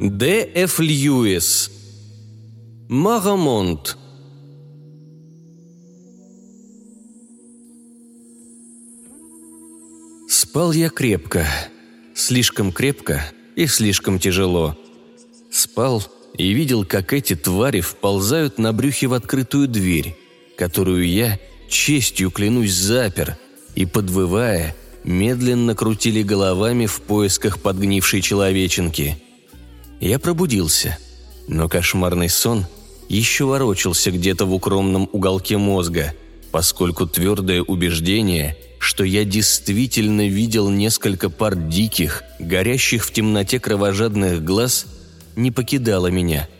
Д. Ф. Льюис. Марамонт. Спал я крепко. Слишком крепко и слишком тяжело. Спал и видел, как эти твари вползают на брюхе в открытую дверь, которую я, честью клянусь, запер, и, подвывая, медленно крутили головами в поисках подгнившей человеченки. Я пробудился, но кошмарный сон еще ворочался где-то в укромном уголке мозга, поскольку твердое убеждение, что я действительно видел несколько пар диких, горящих в темноте кровожадных глаз, не покидало меня.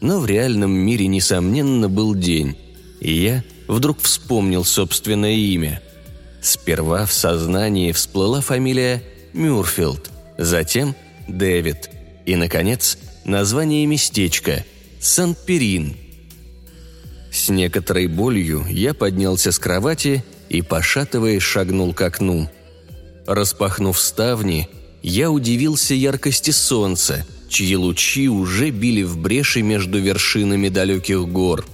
Но в реальном мире, несомненно, был день, и я вдруг вспомнил собственное имя – Сперва в сознании всплыла фамилия Мюрфилд, затем Дэвид и, наконец, название местечка – Сан-Перин. С некоторой болью я поднялся с кровати и, пошатываясь, шагнул к окну. Распахнув ставни, я удивился яркости солнца, чьи лучи уже били в бреши между вершинами далеких гор.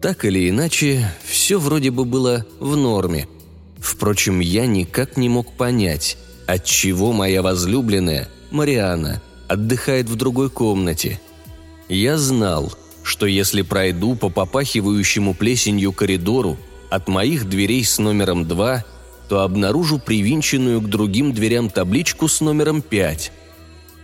Так или иначе, все вроде бы было в норме – Впрочем, я никак не мог понять, отчего моя возлюбленная, Мариана, отдыхает в другой комнате. Я знал, что если пройду по попахивающему плесенью коридору от моих дверей с номером 2, то обнаружу привинченную к другим дверям табличку с номером 5.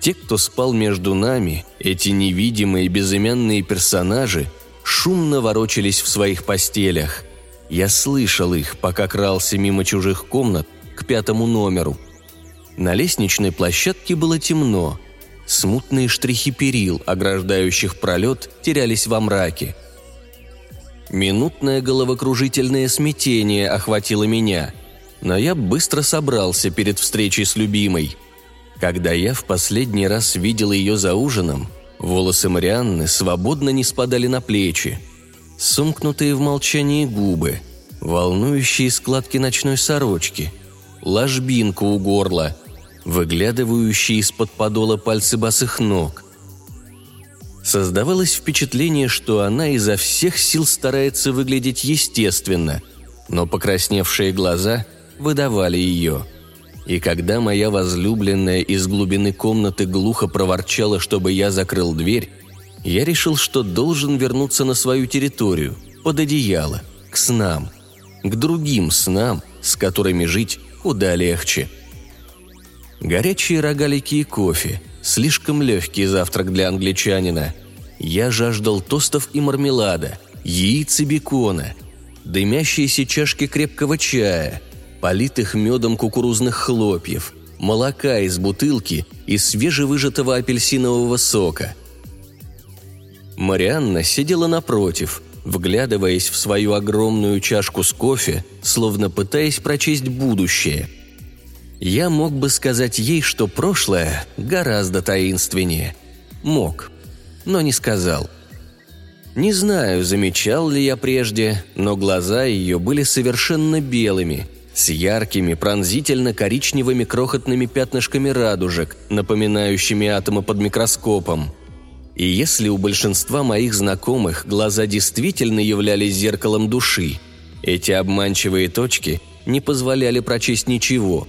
Те, кто спал между нами, эти невидимые безымянные персонажи, шумно ворочались в своих постелях. Я слышал их, пока крался мимо чужих комнат к пятому номеру. На лестничной площадке было темно. Смутные штрихи перил, ограждающих пролет, терялись во мраке. Минутное головокружительное смятение охватило меня, но я быстро собрался перед встречей с любимой. Когда я в последний раз видел ее за ужином, волосы Марианны свободно не спадали на плечи – сомкнутые в молчании губы, волнующие складки ночной сорочки, ложбинку у горла, выглядывающие из-под подола пальцы босых ног. Создавалось впечатление, что она изо всех сил старается выглядеть естественно, но покрасневшие глаза выдавали ее. И когда моя возлюбленная из глубины комнаты глухо проворчала, чтобы я закрыл дверь, я решил, что должен вернуться на свою территорию, под одеяло, к снам, к другим снам, с которыми жить куда легче. Горячие рогалики и кофе, слишком легкий завтрак для англичанина. Я жаждал тостов и мармелада, яиц и бекона, дымящиеся чашки крепкого чая, политых медом кукурузных хлопьев, молока из бутылки и свежевыжатого апельсинового сока – Марианна сидела напротив, вглядываясь в свою огромную чашку с кофе, словно пытаясь прочесть будущее. Я мог бы сказать ей, что прошлое гораздо таинственнее. Мог, но не сказал. Не знаю, замечал ли я прежде, но глаза ее были совершенно белыми, с яркими, пронзительно-коричневыми крохотными пятнышками радужек, напоминающими атомы под микроскопом – и если у большинства моих знакомых глаза действительно являлись зеркалом души, эти обманчивые точки не позволяли прочесть ничего.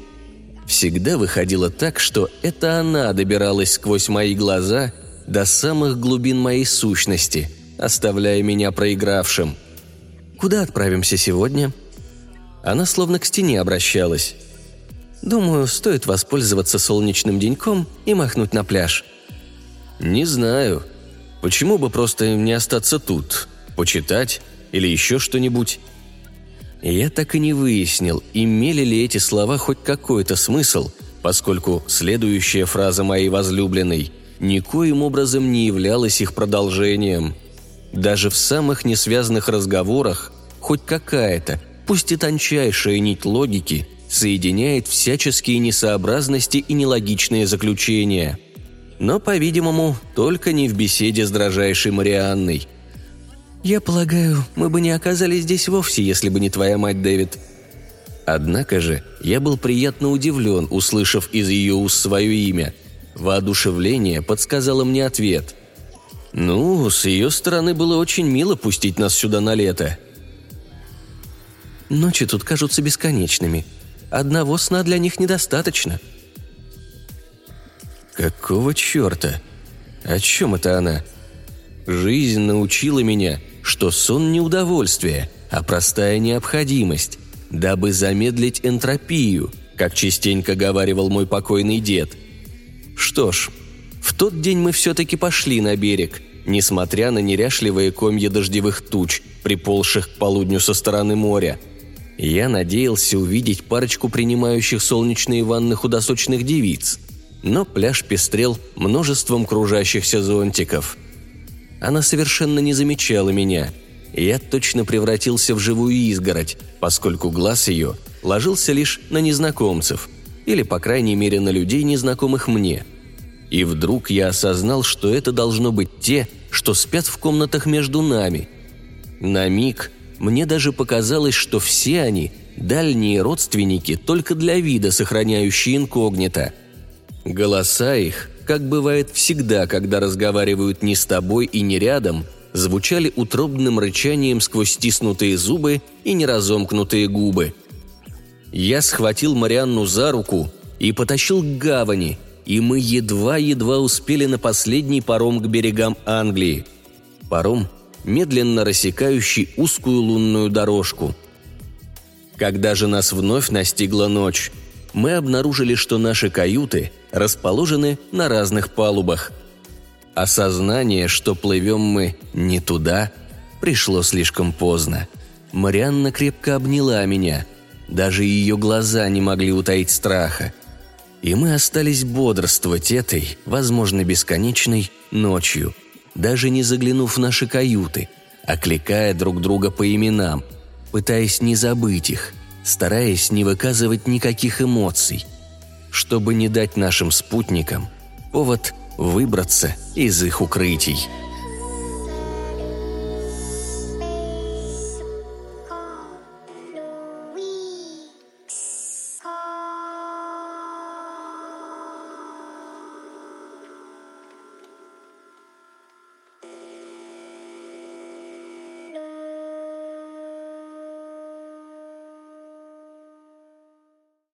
Всегда выходило так, что это она добиралась сквозь мои глаза до самых глубин моей сущности, оставляя меня проигравшим. «Куда отправимся сегодня?» Она словно к стене обращалась. «Думаю, стоит воспользоваться солнечным деньком и махнуть на пляж», «Не знаю. Почему бы просто не остаться тут? Почитать? Или еще что-нибудь?» Я так и не выяснил, имели ли эти слова хоть какой-то смысл, поскольку следующая фраза моей возлюбленной никоим образом не являлась их продолжением. Даже в самых несвязанных разговорах хоть какая-то, пусть и тончайшая нить логики соединяет всяческие несообразности и нелогичные заключения – но, по-видимому, только не в беседе с дрожайшей Марианной. «Я полагаю, мы бы не оказались здесь вовсе, если бы не твоя мать, Дэвид». Однако же я был приятно удивлен, услышав из ее уст свое имя. Воодушевление подсказало мне ответ. Ну, с ее стороны было очень мило пустить нас сюда на лето. Ночи тут кажутся бесконечными. Одного сна для них недостаточно. Какого черта? О чем это она? Жизнь научила меня, что сон не удовольствие, а простая необходимость, дабы замедлить энтропию, как частенько говаривал мой покойный дед. Что ж, в тот день мы все-таки пошли на берег, несмотря на неряшливые комья дождевых туч, приползших к полудню со стороны моря. Я надеялся увидеть парочку принимающих солнечные ванны худосочных девиц, но пляж пестрел множеством кружащихся зонтиков. Она совершенно не замечала меня. Я точно превратился в живую изгородь, поскольку глаз ее ложился лишь на незнакомцев, или, по крайней мере, на людей, незнакомых мне – и вдруг я осознал, что это должно быть те, что спят в комнатах между нами. На миг мне даже показалось, что все они – дальние родственники, только для вида сохраняющие инкогнито. Голоса их, как бывает всегда, когда разговаривают не с тобой и не рядом, звучали утробным рычанием сквозь стиснутые зубы и неразомкнутые губы. Я схватил Марианну за руку и потащил к гавани – и мы едва-едва успели на последний паром к берегам Англии. Паром, медленно рассекающий узкую лунную дорожку. Когда же нас вновь настигла ночь, мы обнаружили, что наши каюты расположены на разных палубах. Осознание, что плывем мы не туда, пришло слишком поздно. Марианна крепко обняла меня. Даже ее глаза не могли утаить страха – и мы остались бодрствовать этой, возможно, бесконечной, ночью, даже не заглянув в наши каюты, окликая друг друга по именам, пытаясь не забыть их, стараясь не выказывать никаких эмоций, чтобы не дать нашим спутникам повод выбраться из их укрытий.